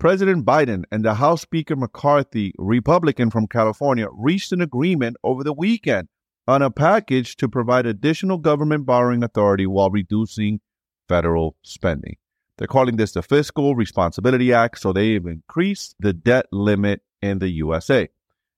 President Biden and the House Speaker McCarthy, Republican from California, reached an agreement over the weekend on a package to provide additional government borrowing authority while reducing federal spending. They're calling this the Fiscal Responsibility Act, so they've increased the debt limit in the USA.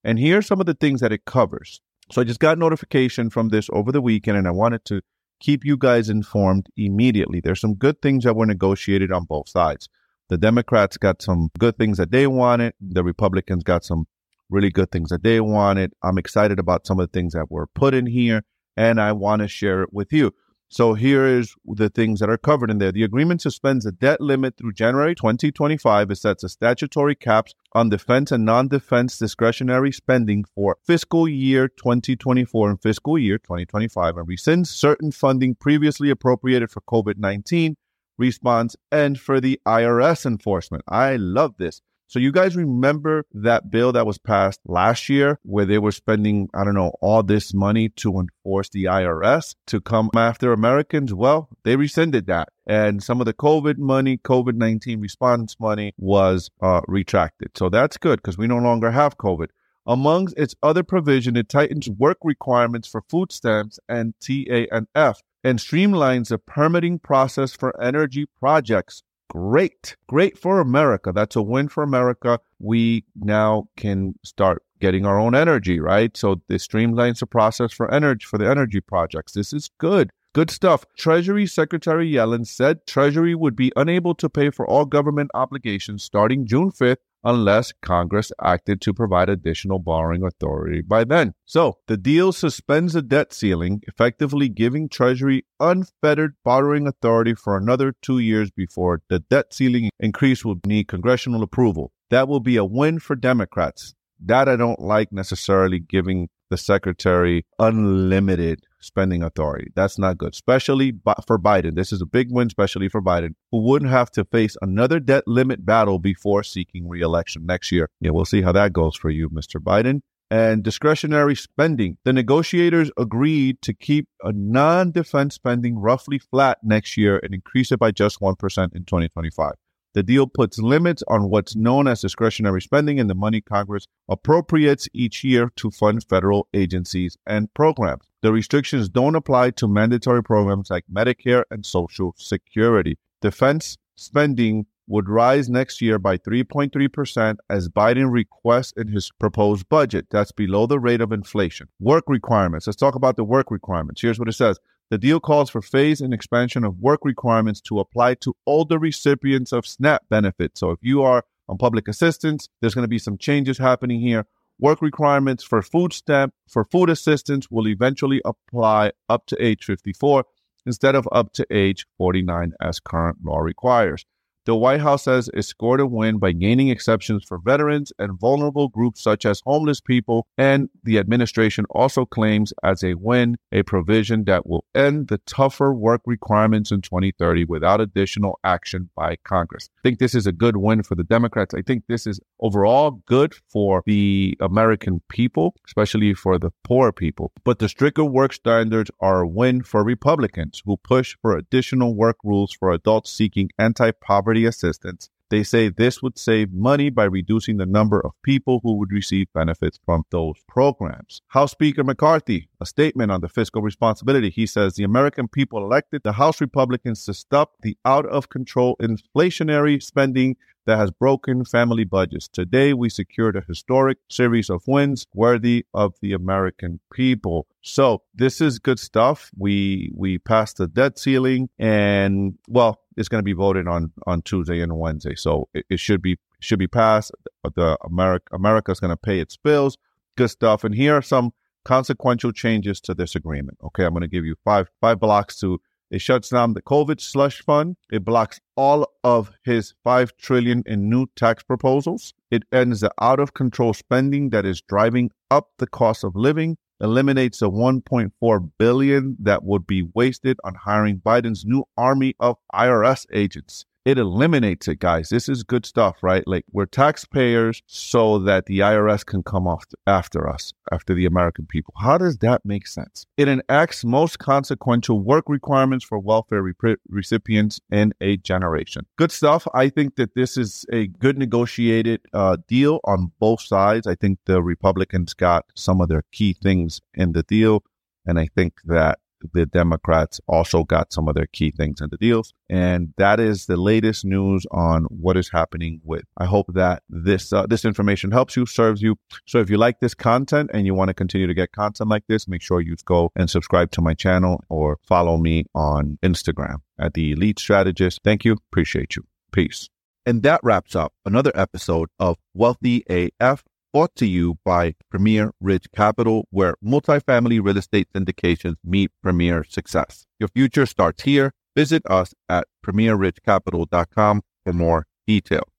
And here are some of the things that it covers. So I just got notification from this over the weekend, and I wanted to keep you guys informed immediately. There's some good things that were negotiated on both sides. The Democrats got some good things that they wanted. The Republicans got some really good things that they wanted. I'm excited about some of the things that were put in here, and I want to share it with you. So here is the things that are covered in there. The agreement suspends the debt limit through January 2025. It sets a statutory caps on defense and non-defense discretionary spending for fiscal year 2024 and fiscal year 2025 and rescinds certain funding previously appropriated for COVID-19 response, and for the IRS enforcement. I love this. So you guys remember that bill that was passed last year where they were spending, I don't know, all this money to enforce the IRS to come after Americans? Well, they rescinded that. And some of the COVID money, COVID 19 response money was uh, retracted. So that's good because we no longer have COVID. Amongst its other provision, it tightens work requirements for food stamps and TANF and streamlines the permitting process for energy projects. Great. Great for America. That's a win for America. We now can start getting our own energy, right? So this streamlines the process for energy for the energy projects. This is good. Good stuff. Treasury Secretary Yellen said Treasury would be unable to pay for all government obligations starting June 5th unless Congress acted to provide additional borrowing authority by then. So the deal suspends the debt ceiling, effectively giving Treasury unfettered borrowing authority for another two years before the debt ceiling increase will need congressional approval. That will be a win for Democrats. That I don't like necessarily giving the secretary unlimited spending authority. That's not good, especially for Biden. This is a big win, especially for Biden, who wouldn't have to face another debt limit battle before seeking reelection next year. Yeah, we'll see how that goes for you, Mr. Biden. And discretionary spending. The negotiators agreed to keep a non defense spending roughly flat next year and increase it by just 1% in 2025. The deal puts limits on what's known as discretionary spending and the money Congress appropriates each year to fund federal agencies and programs. The restrictions don't apply to mandatory programs like Medicare and Social Security. Defense spending would rise next year by 3.3% as Biden requests in his proposed budget. That's below the rate of inflation. Work requirements. Let's talk about the work requirements. Here's what it says the deal calls for phase and expansion of work requirements to apply to all the recipients of SNAP benefits. So if you are on public assistance, there's going to be some changes happening here. Work requirements for food stamp for food assistance will eventually apply up to age 54 instead of up to age 49 as current law requires. The White House says it scored a win by gaining exceptions for veterans and vulnerable groups such as homeless people, and the administration also claims as a win a provision that will end the tougher work requirements in 2030 without additional action by Congress. I think this is a good win for the Democrats. I think this is overall good for the American people, especially for the poor people. But the stricter work standards are a win for Republicans who push for additional work rules for adults seeking anti poverty assistance. They say this would save money by reducing the number of people who would receive benefits from those programs. House Speaker McCarthy, a statement on the fiscal responsibility. He says the American people elected the House Republicans to stop the out of control inflationary spending that has broken family budgets. Today, we secured a historic series of wins worthy of the American people. So this is good stuff. We we passed the debt ceiling, and well, it's going to be voted on on Tuesday and Wednesday. So it, it should be should be passed. The America America is going to pay its bills. Good stuff. And here are some consequential changes to this agreement. Okay, I'm going to give you five five blocks to It shuts down the COVID slush fund. It blocks all of his 5 trillion in new tax proposals. It ends the out of control spending that is driving up the cost of living eliminates the 1.4 billion that would be wasted on hiring Biden's new army of IRS agents it eliminates it, guys. This is good stuff, right? Like we're taxpayers so that the IRS can come off after us, after the American people. How does that make sense? It enacts most consequential work requirements for welfare re- recipients in a generation. Good stuff. I think that this is a good negotiated uh, deal on both sides. I think the Republicans got some of their key things in the deal. And I think that the Democrats also got some of their key things in the deals. And that is the latest news on what is happening with. I hope that this uh, this information helps you, serves you. So if you like this content and you want to continue to get content like this, make sure you go and subscribe to my channel or follow me on Instagram at the Elite Strategist. Thank you. Appreciate you. Peace. And that wraps up another episode of Wealthy AF brought to you by Premier Ridge Capital, where multifamily real estate syndications meet premier success. Your future starts here. Visit us at premierridgecapital.com for more details.